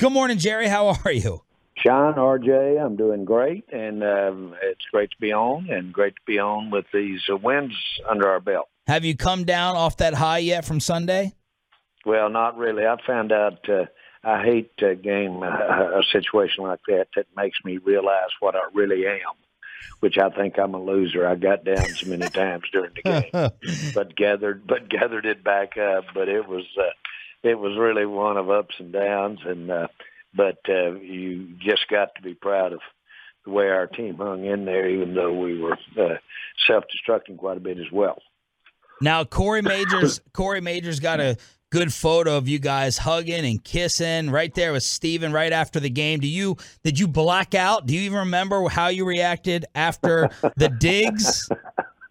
Good morning, Jerry. How are you? Sean, RJ, I'm doing great, and um, it's great to be on, and great to be on with these uh, wins under our belt. Have you come down off that high yet from Sunday? Well, not really. I found out uh, I hate a game, uh, a situation like that that makes me realize what I really am, which I think I'm a loser. I got down so many times during the game, but gathered, but gathered it back up. But it was, uh, it was really one of ups and downs, and uh, but uh, you just got to be proud of the way our team hung in there, even though we were uh, self-destructing quite a bit as well. Now, Corey Majors, Corey Majors got a good photo of you guys hugging and kissing right there with Steven right after the game. Do you did you black out? Do you even remember how you reacted after the Diggs?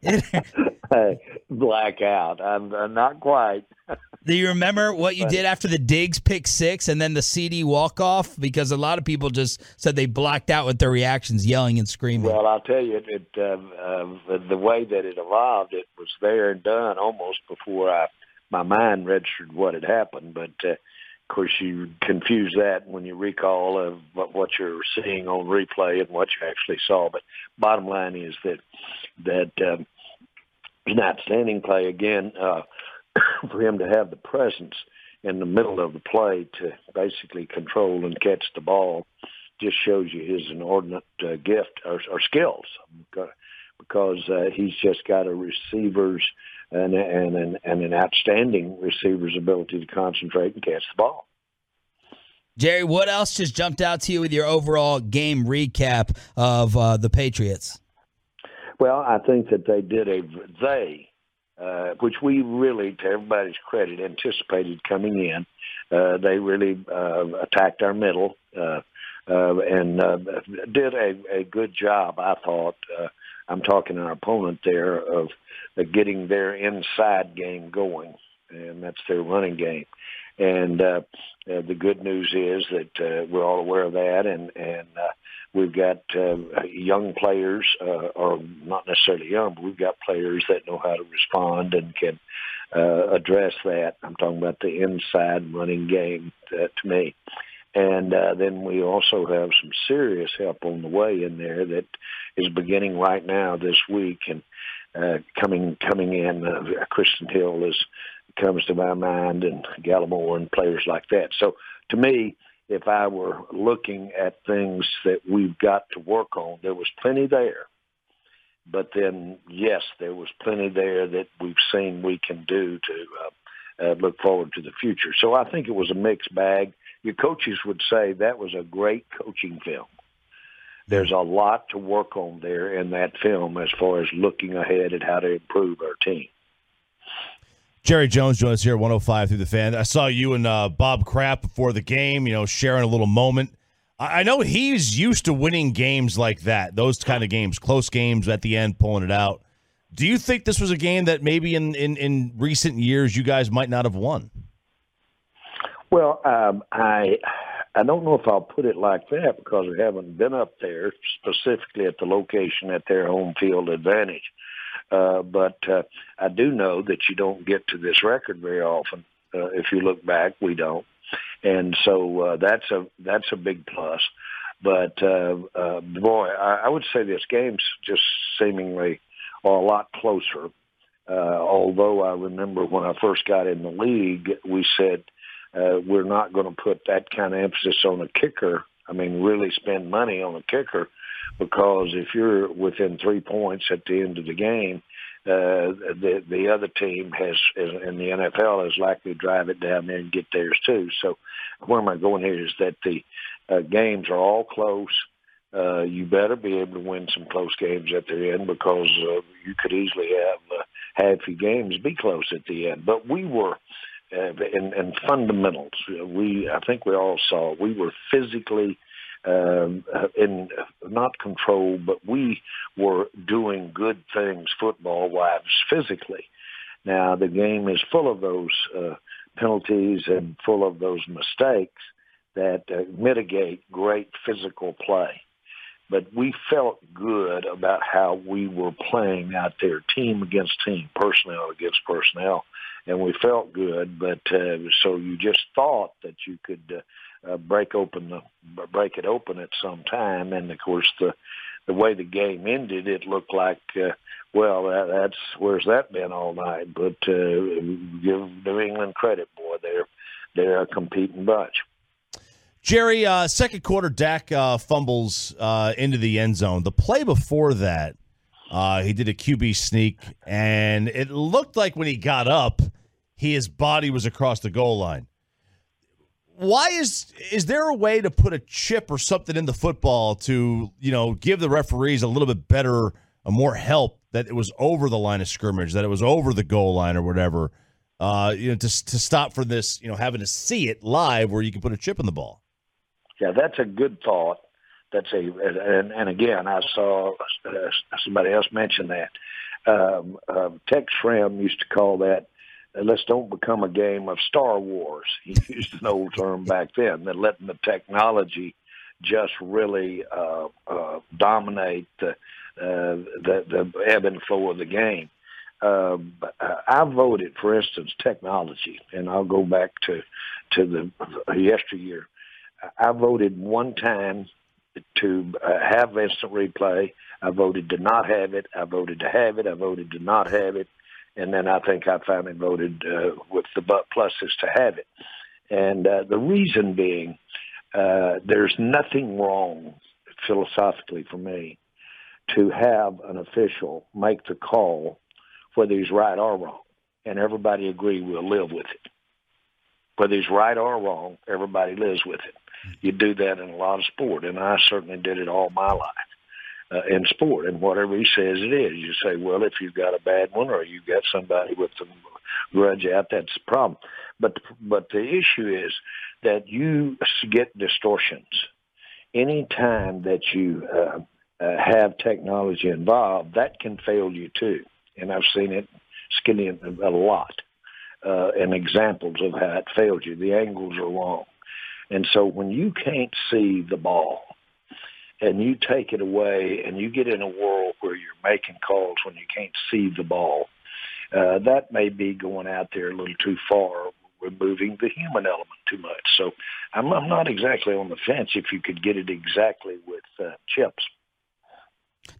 black out. I'm, I'm not quite. Do you remember what you did after the Diggs pick six and then the CeeDee walk off? Because a lot of people just said they blacked out with their reactions, yelling and screaming. Well, I'll tell you, it, uh, uh, the way that it evolved, it was there and done almost before I my mind registered what had happened. But uh, of course, you confuse that when you recall of what, what you're seeing on replay and what you actually saw. But bottom line is that that um, an outstanding play again. Uh, for him to have the presence in the middle of the play to basically control and catch the ball just shows you his inordinate uh, gift or, or skills because uh, he's just got a receiver's and, and, and, and an outstanding receiver's ability to concentrate and catch the ball. Jerry, what else just jumped out to you with your overall game recap of uh, the Patriots? Well, I think that they did a they uh, which we really, to everybody's credit, anticipated coming in. Uh, they really uh, attacked our middle uh, uh, and uh, did a, a good job, I thought. Uh, I'm talking our opponent there of uh, getting their inside game going, and that's their running game. And uh, uh, the good news is that uh, we're all aware of that, and and uh, we've got uh, young players, uh, or not necessarily young, but we've got players that know how to respond and can uh, address that. I'm talking about the inside running game uh, to me. And uh, then we also have some serious help on the way in there that is beginning right now this week and uh, coming coming in. Uh, Hill is comes to my mind, and Gallimore and players like that. So to me, if I were looking at things that we've got to work on, there was plenty there. But then, yes, there was plenty there that we've seen we can do to uh, uh, look forward to the future. So I think it was a mixed bag. Your coaches would say that was a great coaching film. There's a lot to work on there in that film as far as looking ahead at how to improve our team. Jerry Jones joins us here at 105 through the fan. I saw you and uh, Bob Kraft before the game, you know, sharing a little moment. I, I know he's used to winning games like that, those kind of games, close games at the end, pulling it out. Do you think this was a game that maybe in, in, in recent years you guys might not have won? Well, um, I I don't know if I'll put it like that because we haven't been up there specifically at the location at their home field advantage. Uh, but uh, I do know that you don't get to this record very often. Uh, if you look back, we don't, and so uh, that's a that's a big plus. But uh, uh, boy, I, I would say this game's just seemingly are a lot closer. Uh, although I remember when I first got in the league, we said uh, we're not going to put that kind of emphasis on a kicker. I mean, really spend money on a kicker because if you're within three points at the end of the game, uh, the the other team has, in the NFL, is likely to drive it down there and get theirs too. So, where am I going here is that the uh, games are all close. Uh, you better be able to win some close games at the end because uh, you could easily have uh, half your games be close at the end. But we were uh, in, in fundamentals. We I think we all saw we were physically um, in not control, but we were doing good things football wise physically. Now the game is full of those uh, penalties and full of those mistakes that uh, mitigate great physical play. But we felt good about how we were playing out there, team against team, personnel against personnel, and we felt good. But uh, so you just thought that you could uh, uh, break open the break it open at some time. And of course, the the way the game ended, it looked like uh, well, that, that's where's that been all night? But uh, give New England credit, boy, they're they're a competing bunch. Jerry, uh, second quarter, Dak uh, fumbles uh, into the end zone. The play before that, uh, he did a QB sneak, and it looked like when he got up, he, his body was across the goal line. Why is is there a way to put a chip or something in the football to you know give the referees a little bit better, a more help that it was over the line of scrimmage, that it was over the goal line or whatever, uh, you know, to to stop for this, you know, having to see it live where you can put a chip in the ball. Yeah, that's a good thought. That's a and, and again, I saw uh, somebody else mention that. Um, um, Tex Schramm used to call that let's don't become a game of Star Wars. He used an old term back then that letting the technology just really uh, uh, dominate the, uh, the the ebb and flow of the game. Uh, I voted, for instance, technology, and I'll go back to to the yesteryear. I voted one time to uh, have instant replay. I voted to not have it. I voted to have it. I voted to not have it. And then I think I finally voted uh, with the but pluses to have it. And uh, the reason being, uh, there's nothing wrong philosophically for me to have an official make the call whether he's right or wrong, and everybody agree we'll live with it. Whether he's right or wrong, everybody lives with it you do that in a lot of sport, and I certainly did it all my life uh, in sport. And whatever he says it is, you say, well, if you've got a bad one or you've got somebody with some grudge out, that's the problem. But but the issue is that you get distortions any time that you uh, uh, have technology involved. That can fail you too, and I've seen it skinny a lot. Uh, and examples of how it failed you. The angles are wrong. And so when you can't see the ball and you take it away and you get in a world where you're making calls when you can't see the ball, uh, that may be going out there a little too far, removing the human element too much. So I'm, I'm not exactly on the fence if you could get it exactly with uh, chips.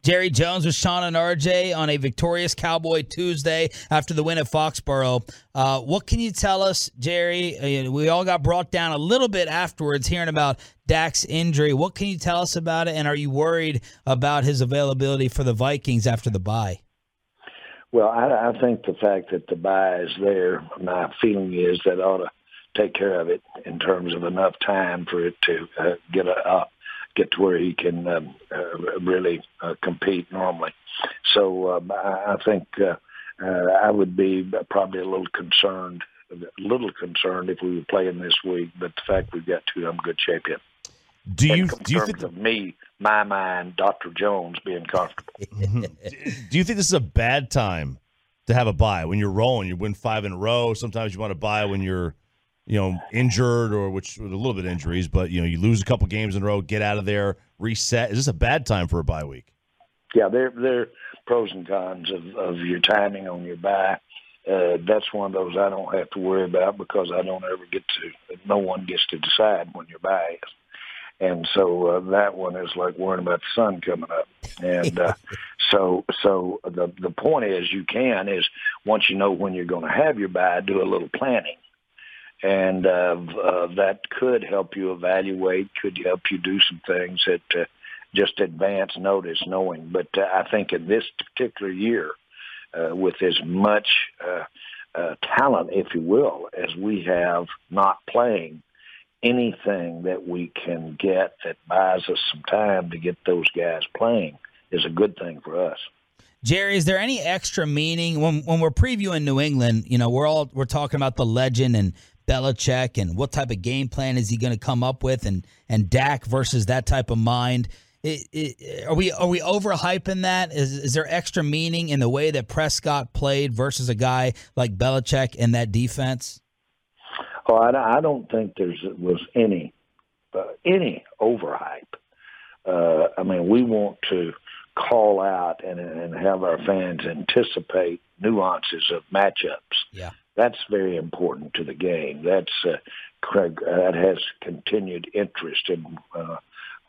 Jerry Jones with Sean and RJ on a victorious Cowboy Tuesday after the win at Foxborough. Uh, what can you tell us, Jerry? Uh, we all got brought down a little bit afterwards hearing about Dak's injury. What can you tell us about it? And are you worried about his availability for the Vikings after the bye? Well, I, I think the fact that the bye is there, my feeling is that ought to take care of it in terms of enough time for it to uh, get a, get to where he can um, uh, really uh, compete normally. So um, I, I think uh, uh, I would be probably a little concerned, a little concerned if we were playing this week. But the fact we've got two, I'm good shape in. Do you do you think of me, my mind, Doctor Jones being comfortable? do you think this is a bad time to have a bye when you're rolling? You win five in a row. Sometimes you want to buy when you're you know, injured or which with a little bit of injuries, but you know, you lose a couple games in a row, get out of there, reset. Is this a bad time for a bye week? Yeah, there there are pros and cons of, of your timing on your bye. Uh, that's one of those I don't have to worry about because I don't ever get to. No one gets to decide when your bye is, and so uh, that one is like worrying about the sun coming up. And uh, so, so the the point is, you can is once you know when you're going to have your bye, do a little planning and uh, uh, that could help you evaluate, could help you do some things that uh, just advance notice knowing. But uh, I think in this particular year, uh, with as much uh, uh, talent, if you will, as we have not playing, anything that we can get that buys us some time to get those guys playing is a good thing for us. Jerry, is there any extra meaning when when we're previewing New England? You know, we're all we're talking about the legend and Belichick and what type of game plan is he going to come up with, and and Dak versus that type of mind. It, it, are we are we overhyping that? Is is there extra meaning in the way that Prescott played versus a guy like Belichick in that defense? Oh, I, I don't think there was any uh, any overhype. Uh, I mean, we want to call out and, and have our fans anticipate nuances of matchups. Yeah That's very important to the game. That's uh, Craig. Uh, that has continued interest in uh,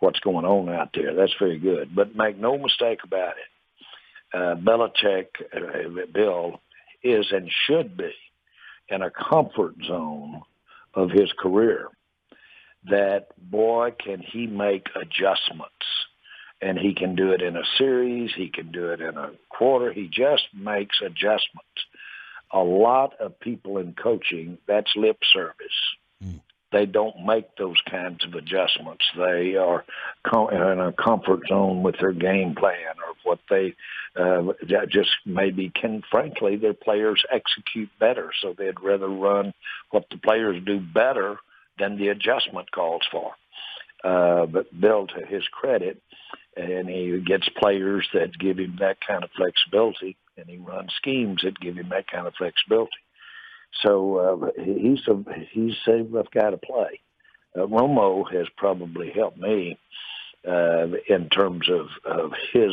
what's going on out there. That's very good. But make no mistake about it, uh, Belichick, uh, Bill, is and should be in a comfort zone of his career. That boy, can he make adjustments? And he can do it in a series. He can do it in a quarter. He just makes adjustments. A lot of people in coaching, that's lip service. Mm they don't make those kinds of adjustments. They are in a comfort zone with their game plan or what they uh, just maybe can, frankly, their players execute better. So they'd rather run what the players do better than the adjustment calls for. Uh, but Bill, to his credit, and he gets players that give him that kind of flexibility, and he runs schemes that give him that kind of flexibility. So uh, he's a he's a rough guy to play. Uh, Romo has probably helped me uh, in terms of of his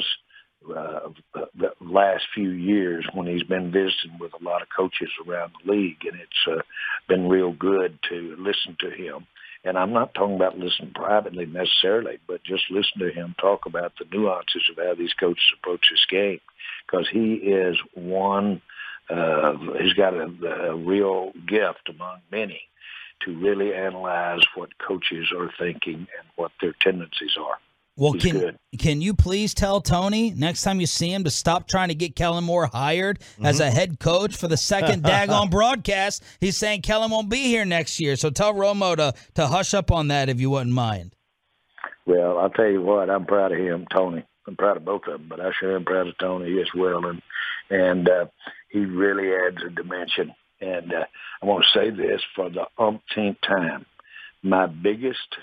uh, the last few years when he's been visiting with a lot of coaches around the league, and it's uh, been real good to listen to him. And I'm not talking about listening privately necessarily, but just listen to him talk about the nuances of how these coaches approach this game, because he is one uh, he's got a, a real gift among many to really analyze what coaches are thinking and what their tendencies are. Well, He's can good. can you please tell Tony next time you see him to stop trying to get Kellen Moore hired mm-hmm. as a head coach for the second daggone broadcast? He's saying Kellen won't be here next year, so tell Romo to to hush up on that if you wouldn't mind. Well, I'll tell you what, I'm proud of him, Tony. I'm proud of both of them, but I sure am proud of Tony as well. And and uh, he really adds a dimension. And uh, I want to say this for the umpteenth time. My biggest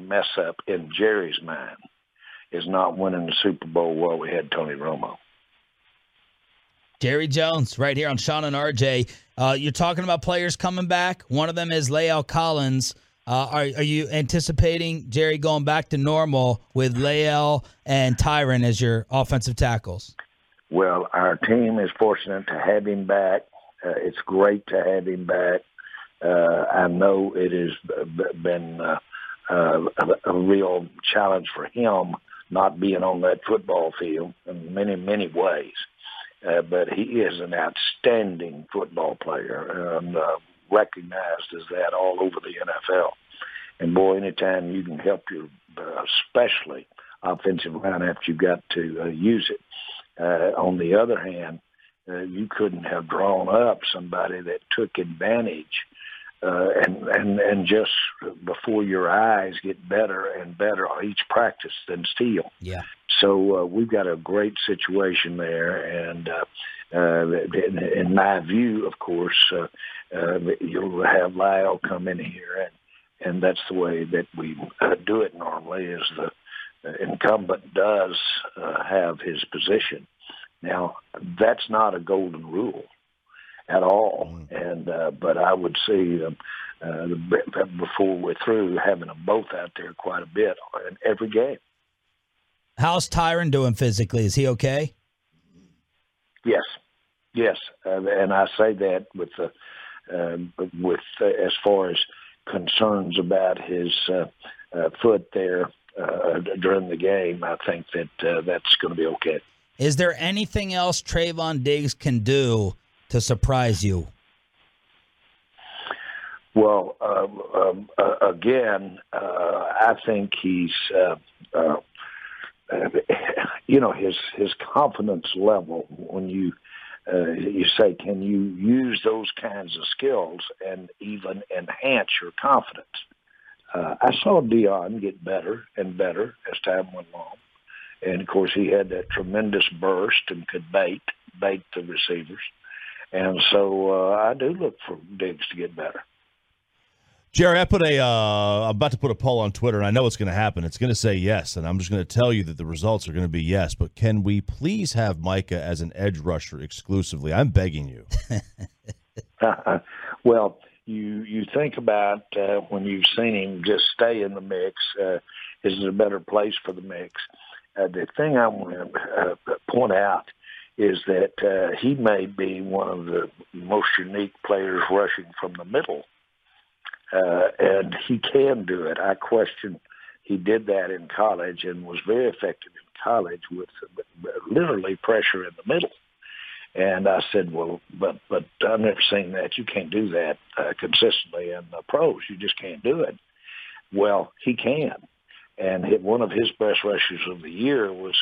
mess up in Jerry's mind is not winning the Super Bowl while we had Tony Romo. Jerry Jones, right here on Sean and RJ. Uh, you're talking about players coming back. One of them is La'el Collins. Uh, are, are you anticipating Jerry going back to normal with La'el and Tyron as your offensive tackles? Well, our team is fortunate to have him back. Uh, it's great to have him back. Uh, I know it has been uh, uh, a, a real challenge for him not being on that football field in many, many ways. Uh, but he is an outstanding football player and uh, recognized as that all over the NFL. And boy, anytime you can help your, uh, especially offensive line after you've got to uh, use it, uh, on the other hand, uh, you couldn't have drawn up somebody that took advantage uh, and and and just before your eyes get better and better each practice than Steele. Yeah. So uh, we've got a great situation there, and uh, uh, in, in my view, of course, uh, uh, you'll have La'el come in here, and and that's the way that we uh, do it normally. Is the incumbent does uh, have his position. Now, that's not a golden rule at all. Mm. And uh, but I would see them uh, before we're through having them both out there quite a bit in every game. How's Tyron doing physically? Is he okay? Yes, yes, uh, and I say that with the uh, with uh, as far as concerns about his uh, uh, foot there uh, during the game, I think that uh, that's going to be okay. Is there anything else Trevon Diggs can do to surprise you? Well, um, um, uh, again, uh, I think he's, uh, uh, you know, his his confidence level when you uh, you say, can you use those kinds of skills and even enhance your confidence? Uh, I saw Deion get better and better as time went along. And of course, he had that tremendous burst and could bait, bait the receivers. And so uh, I do look for Diggs to get better. Jerry, I put a. Uh, I'm about to put a poll on Twitter, and I know it's going to happen. It's going to say yes, and I'm just going to tell you that the results are going to be yes. But can we please have Micah as an edge rusher exclusively? I'm begging you. well, you you think about uh, when you've seen him just stay in the mix. Uh, is it a better place for the mix? Uh, the thing I want to uh, point out is that uh, he may be one of the most unique players rushing from the middle, uh, and he can do it. I question he did that in college and was very effective in college with literally pressure in the middle. And I said, well, but but I've never seen that. You can't do that uh, consistently in the pros. You just can't do it. Well, he can. And hit one of his best rushes of the year was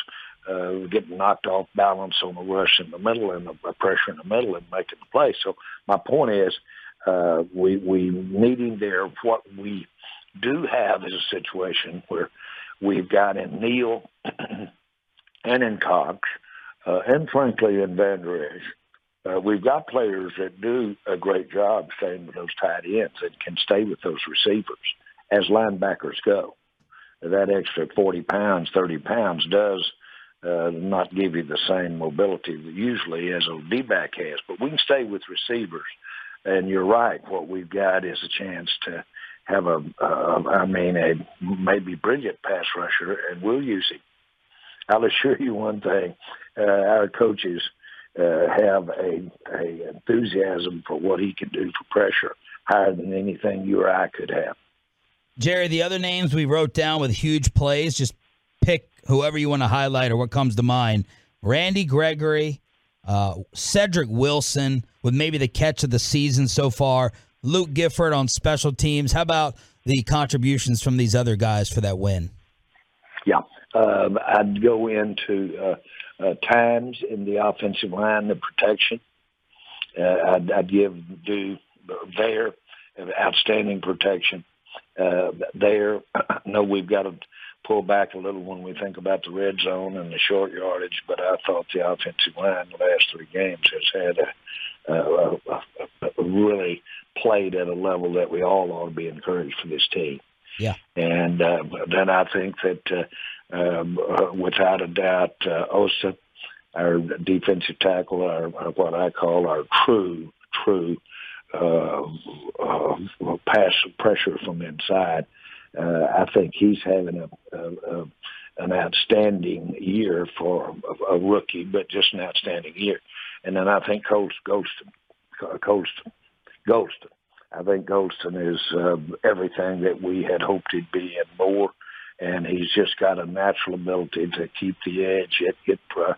uh, getting knocked off balance on the rush in the middle and the pressure in the middle and making the play. So my point is, uh, we we needing there what we do have is a situation where we've got in Neal and in Cox uh, and frankly in Vander uh, we've got players that do a great job staying with those tight ends and can stay with those receivers as linebackers go. That extra 40 pounds, 30 pounds does uh, not give you the same mobility usually as a D-back has. But we can stay with receivers. And you're right. What we've got is a chance to have a, uh, I mean, a maybe brilliant pass rusher, and we'll use him. I'll assure you one thing: uh, our coaches uh, have a, a enthusiasm for what he can do for pressure higher than anything you or I could have. Jerry, the other names we wrote down with huge plays, just pick whoever you want to highlight or what comes to mind. Randy Gregory, uh, Cedric Wilson with maybe the catch of the season so far. Luke Gifford on special teams. How about the contributions from these other guys for that win? Yeah, um, I'd go into uh, uh, times in the offensive line, the protection. Uh, I'd, I'd, give do there outstanding protection. Uh, there, I know we've got to pull back a little when we think about the red zone and the short yardage, but I thought the offensive line the last three games has had a, a, a, a really played at a level that we all ought to be encouraged for this team. Yeah. And uh, then I think that uh, um, uh, without a doubt, uh, Osa, our defensive tackle, our, our what I call our true, true uh, uh, pass pressure from inside, uh, I think he's having a, a, a an outstanding year for a, a rookie, but just an outstanding year. And then I think Colston, Golston, Colston, Golston. I think Golston is uh, everything that we had hoped he'd be and more. And he's just got a natural ability to keep the edge, get get uh,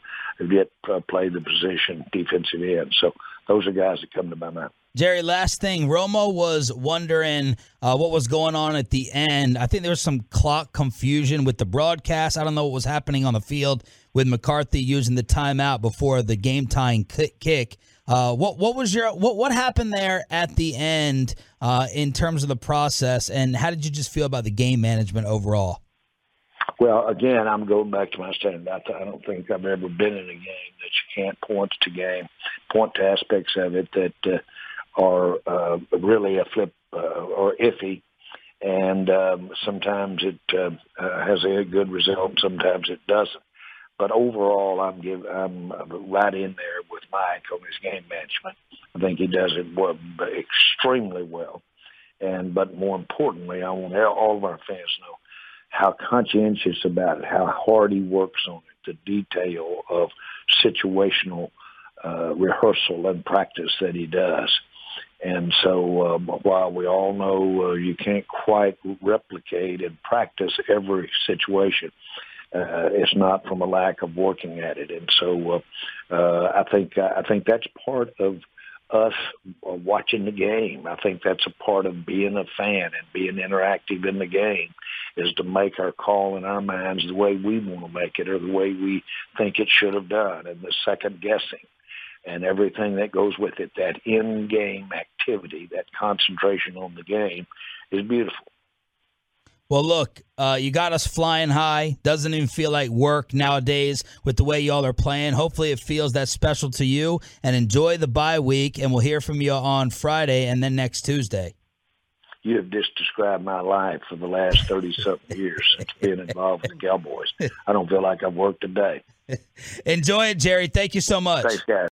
get uh, play the position defensive end. So those are guys that come to my mind. Jerry, last thing. Romo was wondering uh, what was going on at the end. I think there was some clock confusion with the broadcast. I don't know what was happening on the field with McCarthy using the timeout before the game tying kick. Uh, what what was your what what happened there at the end uh, in terms of the process, and how did you just feel about the game management overall? Well, again, I'm going back to my statement. I don't think I've ever been in a game that you can't point to game, point to aspects of it that. Are uh, really a flip uh, or iffy, and um, sometimes it uh, uh, has a good result, sometimes it doesn't. But overall, I'm give I'm right in there with Mike on his game management. I think he does it extremely well, and but more importantly, I want all of our fans to know how conscientious about it, how hard he works on it, the detail of situational uh, rehearsal and practice that he does. And so um, while we all know uh, you can't quite replicate and practice every situation, uh, it's not from a lack of working at it. And so uh, uh, I think I think that's part of us watching the game. I think that's a part of being a fan and being interactive in the game is to make our call in our minds the way we want to make it or the way we think it should have done and the second guessing and everything that goes with it, that in-game activity, that concentration on the game is beautiful. Well, look, uh, you got us flying high. Doesn't even feel like work nowadays with the way y'all are playing. Hopefully, it feels that special to you. And enjoy the bye week. And we'll hear from you on Friday and then next Tuesday. You have just described my life for the last thirty something years since being involved with the Cowboys. I don't feel like I've worked a day. Enjoy it, Jerry. Thank you so much. Thanks, guys.